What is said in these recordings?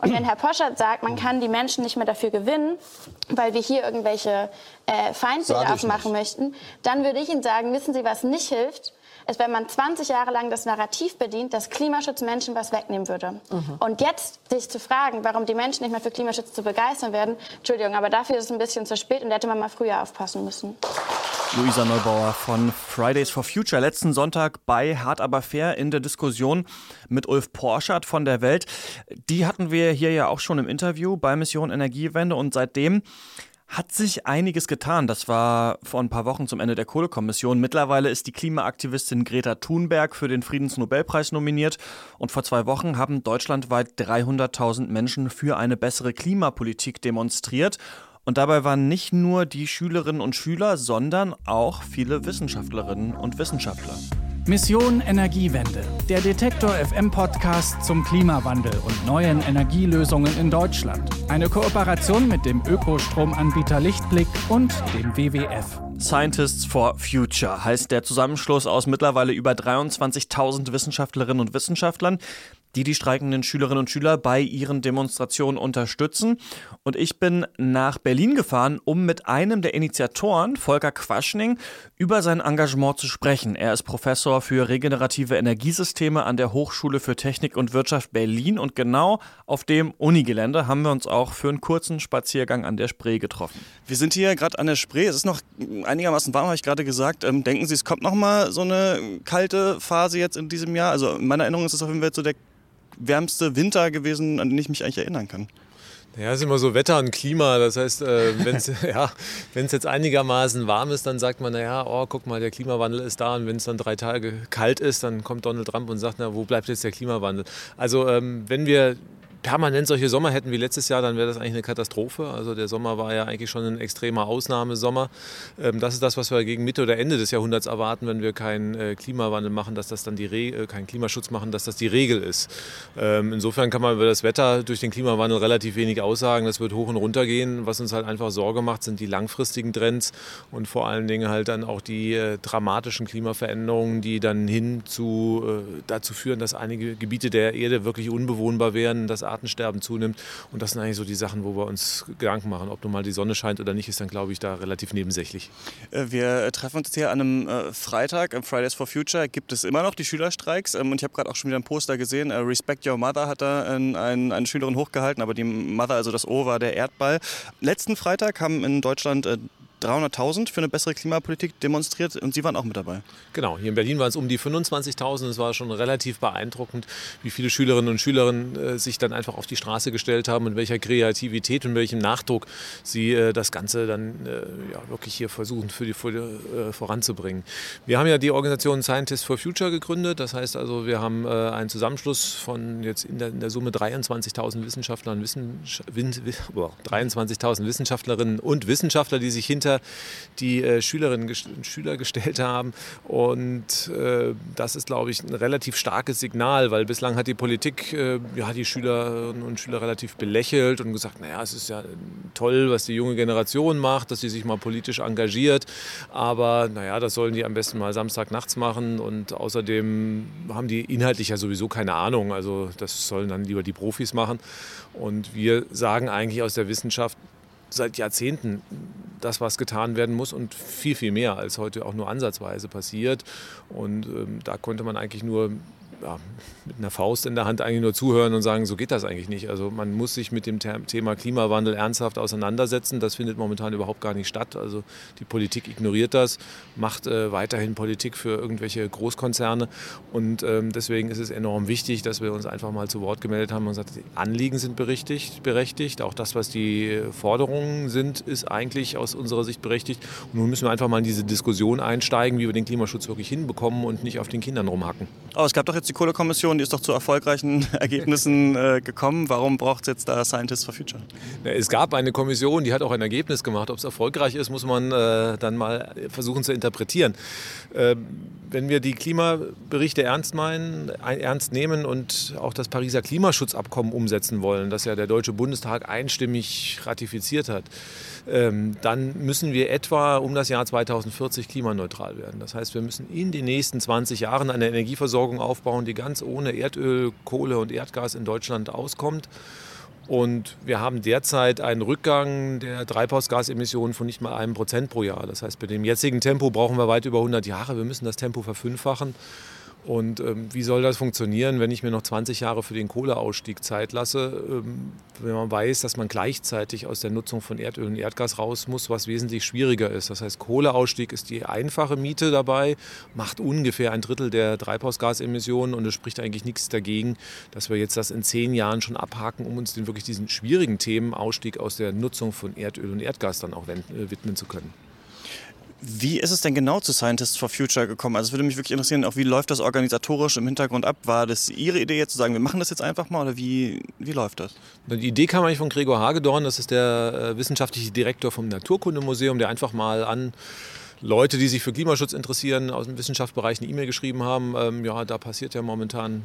Und wenn Herr Poschert sagt, man kann die Menschen nicht mehr dafür gewinnen, weil wir hier irgendwelche äh, Feindbilder aufmachen möchten, dann würde ich Ihnen sagen, wissen Sie, was nicht hilft? Ist, wenn man 20 Jahre lang das Narrativ bedient, dass Klimaschutz Menschen was wegnehmen würde. Mhm. Und jetzt sich zu fragen, warum die Menschen nicht mehr für Klimaschutz zu begeistern werden, Entschuldigung, aber dafür ist es ein bisschen zu spät und da hätte man mal früher aufpassen müssen. Luisa Neubauer von Fridays for Future letzten Sonntag bei Hart aber fair in der Diskussion mit Ulf Porschert von der Welt. Die hatten wir hier ja auch schon im Interview bei Mission Energiewende und seitdem hat sich einiges getan. Das war vor ein paar Wochen zum Ende der Kohlekommission. Mittlerweile ist die Klimaaktivistin Greta Thunberg für den Friedensnobelpreis nominiert. Und vor zwei Wochen haben deutschlandweit 300.000 Menschen für eine bessere Klimapolitik demonstriert. Und dabei waren nicht nur die Schülerinnen und Schüler, sondern auch viele Wissenschaftlerinnen und Wissenschaftler. Mission Energiewende, der Detektor FM Podcast zum Klimawandel und neuen Energielösungen in Deutschland. Eine Kooperation mit dem Ökostromanbieter Lichtblick und dem WWF. Scientists for Future heißt der Zusammenschluss aus mittlerweile über 23.000 Wissenschaftlerinnen und Wissenschaftlern, die die streikenden Schülerinnen und Schüler bei ihren Demonstrationen unterstützen. Und ich bin nach Berlin gefahren, um mit einem der Initiatoren, Volker Quaschning, über sein Engagement zu sprechen. Er ist Professor für regenerative Energiesysteme an der Hochschule für Technik und Wirtschaft Berlin und genau auf dem Unigelände haben wir uns auch für einen kurzen Spaziergang an der Spree getroffen. Wir sind hier gerade an der Spree. Es ist noch einigermaßen warm, habe ich gerade gesagt. Ähm, denken Sie, es kommt noch mal so eine kalte Phase jetzt in diesem Jahr? Also in meiner Erinnerung ist es auf jeden Fall so der wärmste Winter gewesen, an den ich mich eigentlich erinnern kann. Ja, es ist immer so Wetter und Klima. Das heißt, äh, wenn es ja, jetzt einigermaßen warm ist, dann sagt man, naja, oh, guck mal, der Klimawandel ist da. Und wenn es dann drei Tage kalt ist, dann kommt Donald Trump und sagt, na, wo bleibt jetzt der Klimawandel? Also ähm, wenn wir permanent solche Sommer hätten wie letztes Jahr, dann wäre das eigentlich eine Katastrophe. Also der Sommer war ja eigentlich schon ein extremer Ausnahmesommer. Ähm, das ist das, was wir gegen Mitte oder Ende des Jahrhunderts erwarten, wenn wir keinen äh, Klimawandel machen, dass das dann die Re äh, keinen Klimaschutz machen, dass das die Regel ist. Ähm, insofern kann man über das Wetter durch den Klimawandel relativ wenig aussagen. Das wird hoch und runter gehen. Was uns halt einfach Sorge macht, sind die langfristigen Trends und vor allen Dingen halt dann auch die äh, dramatischen Klimaveränderungen, die dann hin zu, dazu führen, dass einige Gebiete der Erde wirklich unbewohnbar werden, dass Artensterben zunimmt. Und das sind eigentlich so die Sachen, wo wir uns Gedanken machen. Ob nun mal die Sonne scheint oder nicht, ist dann, glaube ich, da relativ nebensächlich. Äh, wir treffen uns hier an einem äh, Freitag, am Fridays for Future, gibt es immer noch die Schülerstreiks. Ähm, und ich habe gerade auch schon wieder ein Poster gesehen. Äh, Respect Your Mother hat da eine Schülerin hochgehalten, aber die Mother, also das O, war der Erdball. Letzten Freitag haben in Deutschland 300.000 für eine bessere Klimapolitik demonstriert und Sie waren auch mit dabei. Genau, hier in Berlin waren es um die 25.000. Es war schon relativ beeindruckend, wie viele Schülerinnen und Schüler äh, sich dann einfach auf die Straße gestellt haben und welcher Kreativität und welchem Nachdruck sie äh, das Ganze dann äh, ja, wirklich hier versuchen für die, für die äh, voranzubringen. Wir haben ja die Organisation Scientists for Future gegründet. Das heißt also, wir haben äh, einen Zusammenschluss von jetzt in der, in der Summe 23.000 Wissenschaftlern, Wissenschaft, 23.000 Wissenschaftlerinnen und Wissenschaftler, die sich hinter hinter die äh, Schülerinnen und Schüler gestellt haben. Und äh, das ist, glaube ich, ein relativ starkes Signal, weil bislang hat die Politik äh, ja, die Schülerinnen und Schüler relativ belächelt und gesagt, naja, es ist ja toll, was die junge Generation macht, dass sie sich mal politisch engagiert. Aber naja, das sollen die am besten mal Samstagnachts machen. Und außerdem haben die inhaltlich ja sowieso keine Ahnung. Also das sollen dann lieber die Profis machen. Und wir sagen eigentlich aus der Wissenschaft, seit Jahrzehnten das, was getan werden muss und viel, viel mehr, als heute auch nur ansatzweise passiert. Und ähm, da konnte man eigentlich nur ja, mit einer Faust in der Hand eigentlich nur zuhören und sagen, so geht das eigentlich nicht. Also man muss sich mit dem Thema Klimawandel ernsthaft auseinandersetzen. Das findet momentan überhaupt gar nicht statt. Also die Politik ignoriert das, macht äh, weiterhin Politik für irgendwelche Großkonzerne. Und ähm, deswegen ist es enorm wichtig, dass wir uns einfach mal zu Wort gemeldet haben und gesagt, die Anliegen sind berechtigt, berechtigt. Auch das, was die Forderungen sind, ist eigentlich aus unserer Sicht berechtigt. Und nun müssen wir einfach mal in diese Diskussion einsteigen, wie wir den Klimaschutz wirklich hinbekommen und nicht auf den Kindern rumhacken. Aber es gab doch jetzt die Kohlekommission, die ist doch zu erfolgreichen Ergebnissen äh, gekommen. Warum braucht es jetzt da Scientists for Future? Ja, es gab eine Kommission, die hat auch ein Ergebnis gemacht. Ob es erfolgreich ist, muss man äh, dann mal versuchen zu interpretieren. Äh, wenn wir die Klimaberichte ernst meinen, ernst nehmen und auch das Pariser Klimaschutzabkommen umsetzen wollen, das ja der Deutsche Bundestag einstimmig ratifiziert hat, dann müssen wir etwa um das Jahr 2040 klimaneutral werden. Das heißt, wir müssen in den nächsten 20 Jahren eine Energieversorgung aufbauen, die ganz ohne Erdöl, Kohle und Erdgas in Deutschland auskommt. Und wir haben derzeit einen Rückgang der Treibhausgasemissionen von nicht mal einem Prozent pro Jahr. Das heißt, bei dem jetzigen Tempo brauchen wir weit über 100 Jahre. Wir müssen das Tempo verfünffachen. Und ähm, wie soll das funktionieren, wenn ich mir noch 20 Jahre für den Kohleausstieg Zeit lasse, ähm, wenn man weiß, dass man gleichzeitig aus der Nutzung von Erdöl und Erdgas raus muss, was wesentlich schwieriger ist. Das heißt, Kohleausstieg ist die einfache Miete dabei, macht ungefähr ein Drittel der Treibhausgasemissionen und es spricht eigentlich nichts dagegen, dass wir jetzt das in zehn Jahren schon abhaken, um uns den wirklich diesen schwierigen Themen Ausstieg aus der Nutzung von Erdöl und Erdgas dann auch äh, widmen zu können. Wie ist es denn genau zu Scientists for Future gekommen? Also es würde mich wirklich interessieren, auch wie läuft das organisatorisch im Hintergrund ab? War das Ihre Idee jetzt zu sagen, wir machen das jetzt einfach mal oder wie, wie läuft das? Die Idee kam eigentlich von Gregor Hagedorn, das ist der äh, wissenschaftliche Direktor vom Naturkundemuseum, der einfach mal an Leute, die sich für Klimaschutz interessieren, aus dem Wissenschaftsbereich eine E-Mail geschrieben haben, ähm, ja, da passiert ja momentan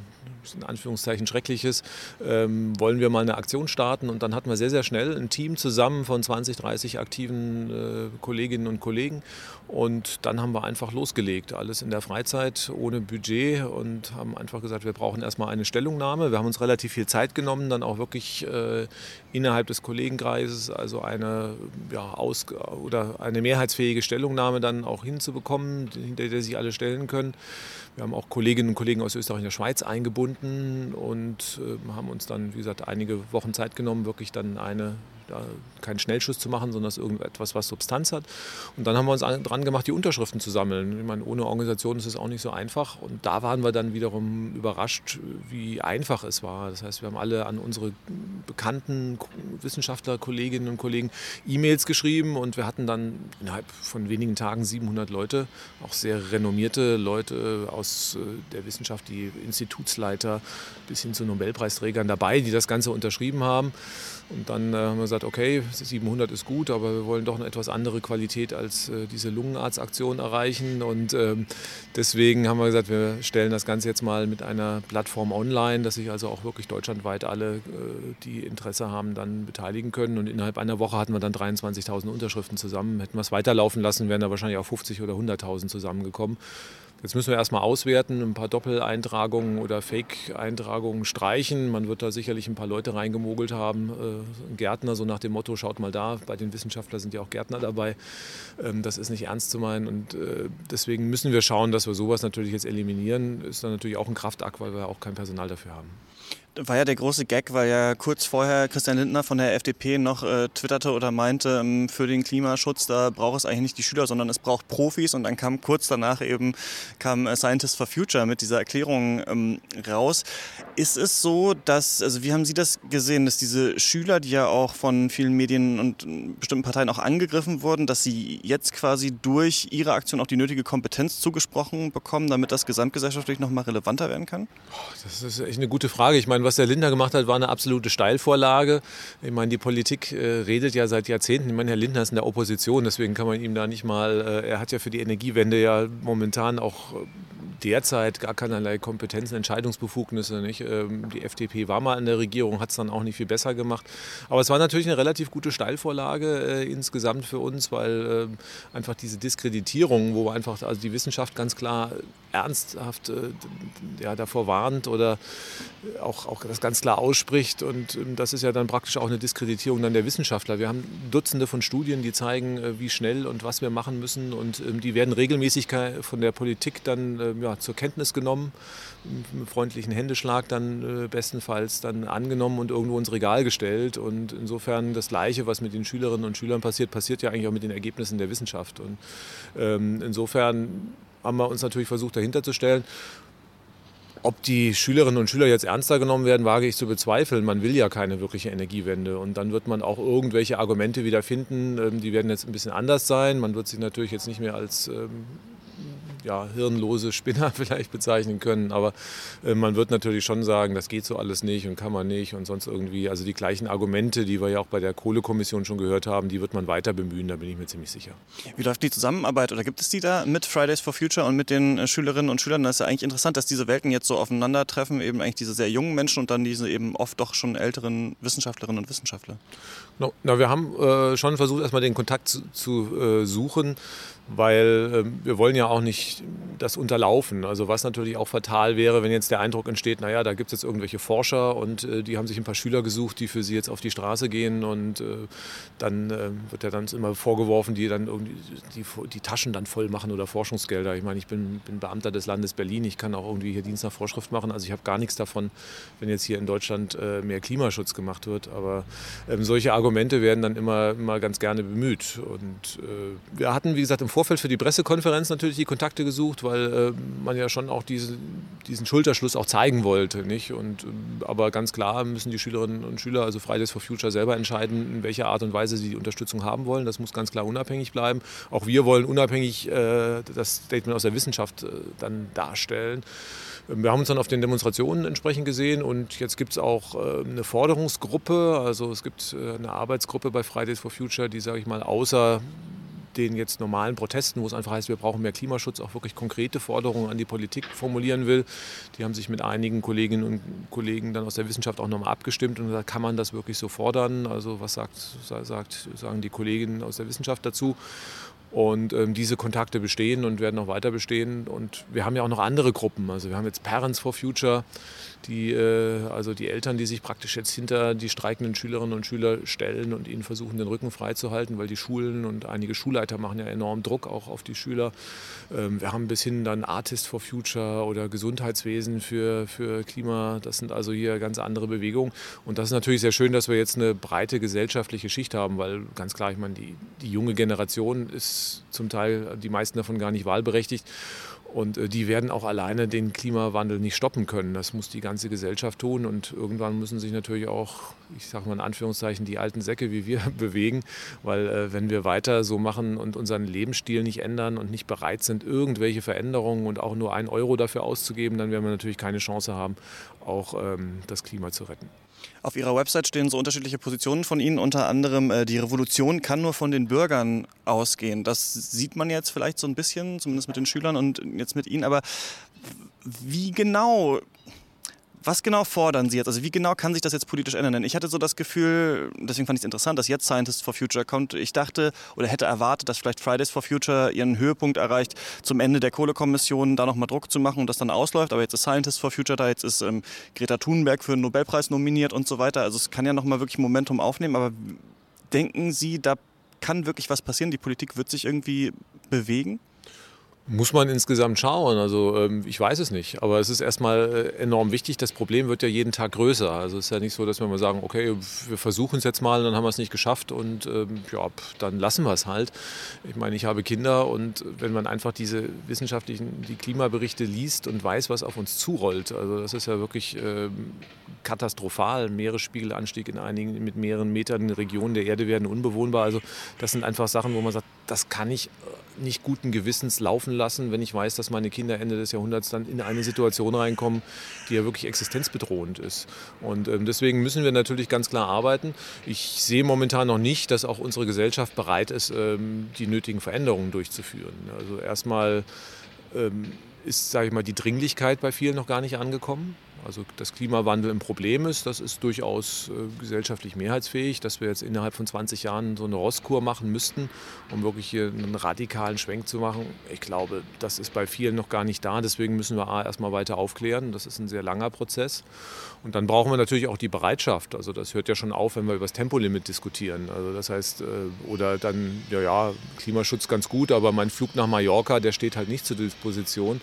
in Anführungszeichen Schreckliches, ähm, wollen wir mal eine Aktion starten. Und dann hatten wir sehr, sehr schnell ein Team zusammen von 20, 30 aktiven äh, Kolleginnen und Kollegen. Und dann haben wir einfach losgelegt, alles in der Freizeit, ohne Budget und haben einfach gesagt, wir brauchen erstmal eine Stellungnahme. Wir haben uns relativ viel Zeit genommen, dann auch wirklich äh, innerhalb des Kollegenkreises, also eine, ja, aus, oder eine mehrheitsfähige Stellungnahme dann auch hinzubekommen, hinter der sich alle stellen können. Wir haben auch Kolleginnen und Kollegen aus Österreich und der Schweiz eingebunden und äh, haben uns dann, wie gesagt, einige Wochen Zeit genommen, wirklich dann eine keinen Schnellschuss zu machen, sondern irgendetwas, was Substanz hat. Und dann haben wir uns dran gemacht, die Unterschriften zu sammeln. Ich meine, ohne Organisation ist es auch nicht so einfach. Und da waren wir dann wiederum überrascht, wie einfach es war. Das heißt, wir haben alle an unsere bekannten Wissenschaftler, Kolleginnen und Kollegen E-Mails geschrieben und wir hatten dann innerhalb von wenigen Tagen 700 Leute, auch sehr renommierte Leute aus äh, der Wissenschaft, die Institutsleiter bis hin zu Nobelpreisträgern dabei, die das Ganze unterschrieben haben. Und dann äh, haben wir gesagt, okay, 700 ist gut, aber wir wollen doch eine etwas andere Qualität als äh, diese Lungenarztaktion erreichen. Und ähm, deswegen haben wir gesagt, wir stellen das Ganze jetzt mal mit einer Plattform online, dass sich also auch wirklich deutschlandweit alle, äh, die Interesse haben, dann beteiligen können. Und innerhalb einer Woche hatten wir dann 23.000 Unterschriften zusammen. Hätten wir es weiterlaufen lassen, wären da wahrscheinlich auch 50 oder 100.000 zusammengekommen. Jetzt müssen wir erstmal auswerten, ein paar Doppeleintragungen oder Fake-Eintragungen streichen. Man wird da sicherlich ein paar Leute reingemogelt haben. Äh, ein Gärtner, so nach dem Motto, schaut mal da, bei den Wissenschaftlern sind ja auch Gärtner dabei. Ähm, das ist nicht ernst zu meinen und äh, deswegen müssen wir schauen, dass wir sowas natürlich jetzt eliminieren. Ist dann natürlich auch ein Kraftakt, weil wir auch kein Personal dafür haben war ja der große Gag, weil ja kurz vorher Christian Lindner von der FDP noch äh, twitterte oder meinte, ähm, für den Klimaschutz, da braucht es eigentlich nicht die Schüler, sondern es braucht Profis. Und dann kam kurz danach eben kam äh, Scientists for Future mit dieser Erklärung ähm, raus. Ist es so, dass, also wie haben Sie das gesehen, dass diese Schüler, die ja auch von vielen Medien und äh, bestimmten Parteien auch angegriffen wurden, dass sie jetzt quasi durch ihre Aktion auch die nötige Kompetenz zugesprochen bekommen, damit das gesamtgesellschaftlich nochmal relevanter werden kann? Das ist echt eine gute Frage. Ich meine, meine, was der Lindner gemacht hat, war eine absolute Steilvorlage. Ich meine, die Politik äh, redet ja seit Jahrzehnten. Ich meine, Herr Lindner ist in der Opposition, deswegen kann man ihm da nicht mal, äh, er hat ja für die Energiewende ja momentan auch äh, derzeit gar keinerlei Kompetenzen, Entscheidungsbefugnisse. Nicht? Ähm, die FDP war mal in der Regierung, hat es dann auch nicht viel besser gemacht. Aber es war natürlich eine relativ gute Steilvorlage äh, insgesamt für uns, weil äh, einfach diese Diskreditierung, wo einfach also die Wissenschaft ganz klar ernsthaft äh, ja, davor warnt oder auch, auch das ganz klar ausspricht. Und ähm, das ist ja dann praktisch auch eine Diskreditierung dann der Wissenschaftler. Wir haben Dutzende von Studien, die zeigen, äh, wie schnell und was wir machen müssen. Und ähm, die werden regelmäßig von der Politik dann ähm, zur Kenntnis genommen, mit freundlichen Händeschlag dann äh, bestenfalls dann angenommen und irgendwo ins Regal gestellt. Und insofern das Gleiche, was mit den Schülerinnen und Schülern passiert, passiert ja eigentlich auch mit den Ergebnissen der Wissenschaft. Und ähm, insofern haben wir uns natürlich versucht, dahinter zu stellen. Ob die Schülerinnen und Schüler jetzt ernster genommen werden, wage ich zu bezweifeln. Man will ja keine wirkliche Energiewende. Und dann wird man auch irgendwelche Argumente wieder finden, ähm, die werden jetzt ein bisschen anders sein. Man wird sich natürlich jetzt nicht mehr als ähm, ja, hirnlose Spinner vielleicht bezeichnen können. Aber äh, man wird natürlich schon sagen, das geht so alles nicht und kann man nicht und sonst irgendwie. Also die gleichen Argumente, die wir ja auch bei der Kohlekommission schon gehört haben, die wird man weiter bemühen, da bin ich mir ziemlich sicher. Wie läuft die Zusammenarbeit oder gibt es die da mit Fridays for Future und mit den äh, Schülerinnen und Schülern? Das ist ja eigentlich interessant, dass diese Welten jetzt so aufeinandertreffen, eben eigentlich diese sehr jungen Menschen und dann diese eben oft doch schon älteren Wissenschaftlerinnen und Wissenschaftler. No, na, wir haben äh, schon versucht, erstmal den Kontakt zu, zu äh, suchen, weil äh, wir wollen ja auch nicht das unterlaufen. Also was natürlich auch fatal wäre, wenn jetzt der Eindruck entsteht, naja, da gibt es jetzt irgendwelche Forscher und äh, die haben sich ein paar Schüler gesucht, die für sie jetzt auf die Straße gehen und äh, dann äh, wird ja dann immer vorgeworfen, die dann irgendwie die, die, Taschen dann voll machen oder Forschungsgelder. Ich meine, ich bin, bin Beamter des Landes Berlin, ich kann auch irgendwie hier Dienst nach Vorschrift machen. Also ich habe gar nichts davon, wenn jetzt hier in Deutschland äh, mehr Klimaschutz gemacht wird. Aber ähm, solche Argumente werden dann immer, immer ganz gerne bemüht. Und äh, wir hatten, wie gesagt, im Vorfeld für die Pressekonferenz natürlich die Kontakte gesucht, weil äh, man ja schon auch diese, diesen Schulterschluss auch zeigen wollte. Nicht? Und, äh, aber ganz klar müssen die Schülerinnen und Schüler, also Fridays for Future, selber entscheiden, in welcher Art und Weise sie die Unterstützung haben wollen. Das muss ganz klar unabhängig bleiben. Auch wir wollen unabhängig äh, das Statement aus der Wissenschaft äh, dann darstellen. Wir haben uns dann auf den Demonstrationen entsprechend gesehen und jetzt gibt es auch äh, eine Forderungsgruppe. Also es gibt eine Arbeitsgruppe bei Fridays for Future, die, sage ich mal, außer den jetzt normalen Protesten, wo es einfach heißt, wir brauchen mehr Klimaschutz, auch wirklich konkrete Forderungen an die Politik formulieren will. Die haben sich mit einigen Kolleginnen und Kollegen dann aus der Wissenschaft auch nochmal abgestimmt und gesagt, kann man das wirklich so fordern? Also was sagt, sagt, sagen die Kolleginnen aus der Wissenschaft dazu? Und ähm, diese Kontakte bestehen und werden auch weiter bestehen. Und wir haben ja auch noch andere Gruppen. Also wir haben jetzt Parents for Future, die, äh, also die Eltern, die sich praktisch jetzt hinter die streikenden Schülerinnen und Schüler stellen und ihnen versuchen, den Rücken freizuhalten, weil die Schulen und einige Schulleiter machen ja enorm Druck auch auf die Schüler. Ähm, wir haben bis hin dann Artist for Future oder Gesundheitswesen für, für Klima. Das sind also hier ganz andere Bewegungen. Und das ist natürlich sehr schön, dass wir jetzt eine breite gesellschaftliche Schicht haben, weil ganz klar, ich meine, die, die junge Generation ist zum Teil, die meisten davon gar nicht wahlberechtigt. Und äh, die werden auch alleine den Klimawandel nicht stoppen können. Das muss die ganze Gesellschaft tun. Und irgendwann müssen sich natürlich auch, ich sage mal in Anführungszeichen, die alten Säcke wie wir bewegen. Weil äh, wenn wir weiter so machen und unseren Lebensstil nicht ändern und nicht bereit sind, irgendwelche Veränderungen und auch nur einen Euro dafür auszugeben, dann werden wir natürlich keine Chance haben, auch ähm, das Klima zu retten. Auf Ihrer Website stehen so unterschiedliche Positionen von Ihnen, unter anderem äh, die Revolution kann nur von den Bürgern ausgehen. Das sieht man jetzt vielleicht so ein bisschen, zumindest mit den Schülern und jetzt mit Ihnen, aber wie genau was genau fordern Sie jetzt? Also wie genau kann sich das jetzt politisch ändern? Denn ich hatte so das Gefühl, deswegen fand ich es interessant, dass jetzt Scientists for Future kommt. Ich dachte oder hätte erwartet, dass vielleicht Fridays for Future ihren Höhepunkt erreicht, zum Ende der Kohlekommission da nochmal Druck zu machen und das dann ausläuft. Aber jetzt ist Scientists for Future da, jetzt ist ähm, Greta Thunberg für den Nobelpreis nominiert und so weiter. Also es kann ja nochmal wirklich Momentum aufnehmen. Aber denken Sie, da kann wirklich was passieren? Die Politik wird sich irgendwie bewegen? Muss man insgesamt schauen. Also ähm, ich weiß es nicht. Aber es ist erstmal äh, enorm wichtig. Das Problem wird ja jeden Tag größer. Also es ist ja nicht so, dass wir mal sagen, okay, wir versuchen es jetzt mal, dann haben wir es nicht geschafft und ähm, ja, dann lassen wir es halt. Ich meine, ich habe Kinder und wenn man einfach diese wissenschaftlichen, die Klimaberichte liest und weiß, was auf uns zurollt, also das ist ja wirklich ähm, katastrophal. Meeresspiegelanstieg in einigen mit mehreren Metern Regionen der Erde werden unbewohnbar. Also das sind einfach Sachen, wo man sagt, das kann ich äh, nicht guten Gewissens laufen lassen, wenn ich weiß, dass meine Kinder Ende des Jahrhunderts dann in eine Situation reinkommen, die ja wirklich existenzbedrohend ist. Und ähm, deswegen müssen wir natürlich ganz klar arbeiten. Ich sehe momentan noch nicht, dass auch unsere Gesellschaft bereit ist, ähm, die nötigen Veränderungen durchzuführen. Also erstmal ähm, ist, sage ich mal, die Dringlichkeit bei vielen noch gar nicht angekommen. Also dass Klimawandel ein Problem ist, das ist durchaus äh, gesellschaftlich mehrheitsfähig, dass wir jetzt innerhalb von 20 Jahren so eine Rostkur machen müssten, um wirklich hier einen radikalen Schwenk zu machen. Ich glaube, das ist bei vielen noch gar nicht da. Deswegen müssen wir A, erstmal weiter aufklären. Das ist ein sehr langer Prozess. Und dann brauchen wir natürlich auch die Bereitschaft. Also das hört ja schon auf, wenn wir über das Tempolimit diskutieren. Also das heißt, äh, oder dann, ja, ja, Klimaschutz ganz gut, aber mein Flug nach Mallorca, der steht halt nicht zur Disposition.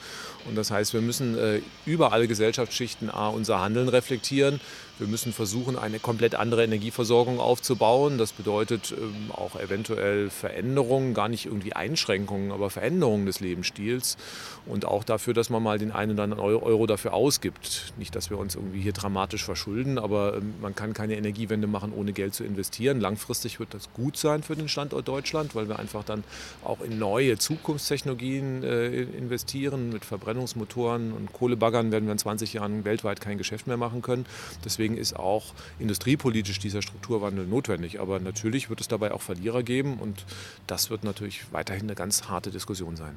Und das heißt, wir müssen äh, über alle Gesellschaftsschichten A, unser Handeln reflektieren. Wir müssen versuchen, eine komplett andere Energieversorgung aufzubauen. Das bedeutet ähm, auch eventuell Veränderungen, gar nicht irgendwie Einschränkungen, aber Veränderungen des Lebensstils. Und auch dafür, dass man mal den einen oder anderen Euro dafür ausgibt. Nicht, dass wir uns irgendwie hier dramatisch verschulden, aber ähm, man kann keine Energiewende machen, ohne Geld zu investieren. Langfristig wird das gut sein für den Standort Deutschland, weil wir einfach dann auch in neue Zukunftstechnologien äh, investieren. Mit Verbrennungsmotoren und Kohlebaggern werden wir in 20 Jahren weltweit kein Geschäft mehr machen können. Deswegen deswegen ist auch industriepolitisch dieser Strukturwandel notwendig. Aber natürlich wird es dabei auch Verlierer geben und das wird natürlich weiterhin eine ganz harte Diskussion sein.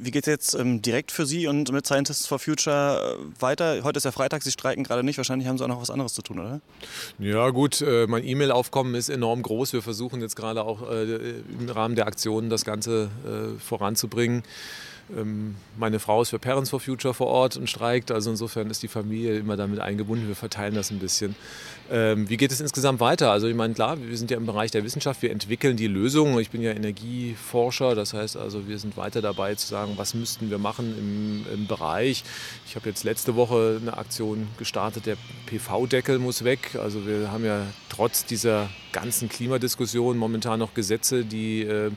Wie geht es jetzt ähm, direkt für Sie und mit Scientists for Future äh, weiter? Heute ist ja Freitag, Sie streiken gerade nicht. Wahrscheinlich haben Sie auch noch was anderes zu tun, oder? Ja, gut. Äh, mein E-Mail-Aufkommen ist enorm groß. Wir versuchen jetzt gerade auch äh, im Rahmen der Aktionen das Ganze äh, voranzubringen. Ähm, meine Frau ist für Parents for Future vor Ort und streikt. Also insofern ist die Familie immer damit eingebunden. Wir verteilen das ein bisschen. Ähm, wie geht es insgesamt weiter? Also ich meine, klar, wir sind ja im Bereich der Wissenschaft, wir entwickeln die Lösungen. Ich bin ja Energieforscher, das heißt also, wir sind weiter dabei zu sagen, was müssten wir machen im, im Bereich. Ich habe jetzt letzte Woche eine Aktion gestartet, der PV-Deckel muss weg. Also wir haben ja trotz dieser ganzen Klimadiskussion momentan noch Gesetze, die äh,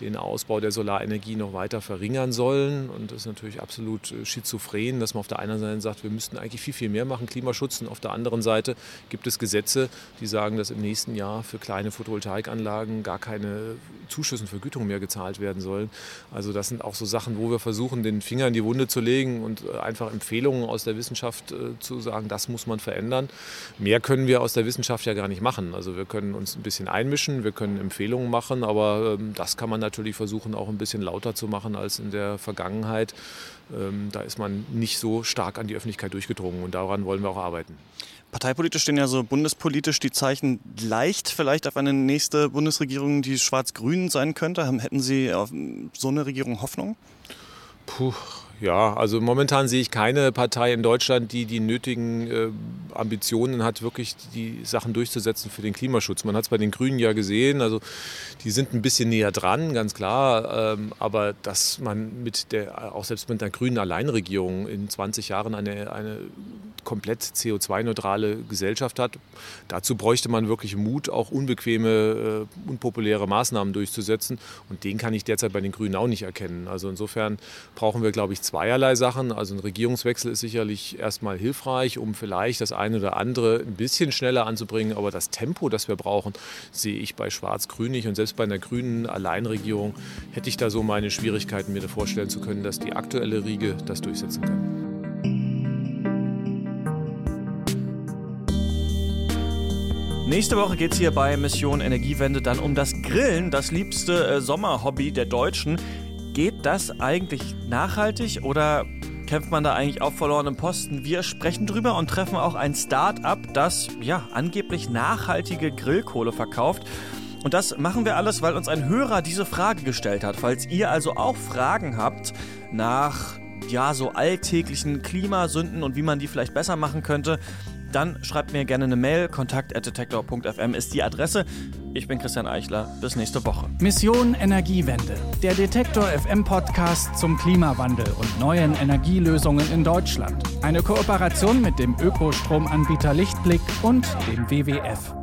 den Ausbau der Solarenergie noch weiter verringern sollen. Und das ist natürlich absolut äh, schizophren, dass man auf der einen Seite sagt, wir müssten eigentlich viel, viel mehr machen, Klimaschutz. Und auf der anderen Seite gibt es Gesetze, die sagen, dass im nächsten Jahr für kleine Photovoltaikanlagen gar keine Zuschüsse und Vergütungen mehr gezahlt werden sollen. Also das sind auch so Sachen, wo wir versuchen, den Finger in die Wunde zu legen und äh, einfach Empfehlungen aus der Wissenschaft äh, zu sagen, das muss man verändern. Mehr können wir aus der Wissenschaft ja gar nicht machen. Also wir können uns ein bisschen einmischen, wir können Empfehlungen machen, aber ähm, das kann man natürlich versuchen, auch ein bisschen lauter zu machen als in der Vergangenheit. Ähm, da ist man nicht so stark an die Öffentlichkeit durchgedrungen und daran wollen wir auch arbeiten. Parteipolitisch stehen ja so bundespolitisch die Zeichen leicht vielleicht auf eine nächste Bundesregierung, die schwarz-grün sein könnte. Hätten Sie auf so eine Regierung Hoffnung? Puh, ja, also momentan sehe ich keine Partei in Deutschland, die die nötigen äh, Ambitionen hat, wirklich die Sachen durchzusetzen für den Klimaschutz. Man hat es bei den Grünen ja gesehen, also die sind ein bisschen näher dran, ganz klar. Ähm, aber dass man mit der, auch selbst mit einer grünen Alleinregierung in 20 Jahren eine, eine komplett CO2-neutrale Gesellschaft hat, dazu bräuchte man wirklich Mut, auch unbequeme, äh, unpopuläre Maßnahmen durchzusetzen. Und den kann ich derzeit bei den Grünen auch nicht erkennen. Also insofern brauchen wir, glaube ich, zweierlei Sachen. Also ein Regierungswechsel ist sicherlich erstmal hilfreich, um vielleicht das eine oder andere ein bisschen schneller anzubringen. Aber das Tempo, das wir brauchen, sehe ich bei Schwarz-Grün nicht. Und selbst bei einer grünen Alleinregierung hätte ich da so meine Schwierigkeiten, mir vorstellen zu können, dass die aktuelle Riege das durchsetzen kann. Nächste Woche geht es hier bei Mission Energiewende dann um das Grillen, das liebste äh, Sommerhobby der Deutschen. Geht das eigentlich nachhaltig oder kämpft man da eigentlich auf verlorenen Posten? Wir sprechen drüber und treffen auch ein Start-up, das ja angeblich nachhaltige Grillkohle verkauft. Und das machen wir alles, weil uns ein Hörer diese Frage gestellt hat. Falls ihr also auch Fragen habt nach ja so alltäglichen Klimasünden und wie man die vielleicht besser machen könnte, dann schreibt mir gerne eine Mail. Kontakt.detektor.fm ist die Adresse. Ich bin Christian Eichler. Bis nächste Woche. Mission Energiewende. Der Detektor FM Podcast zum Klimawandel und neuen Energielösungen in Deutschland. Eine Kooperation mit dem Ökostromanbieter Lichtblick und dem WWF.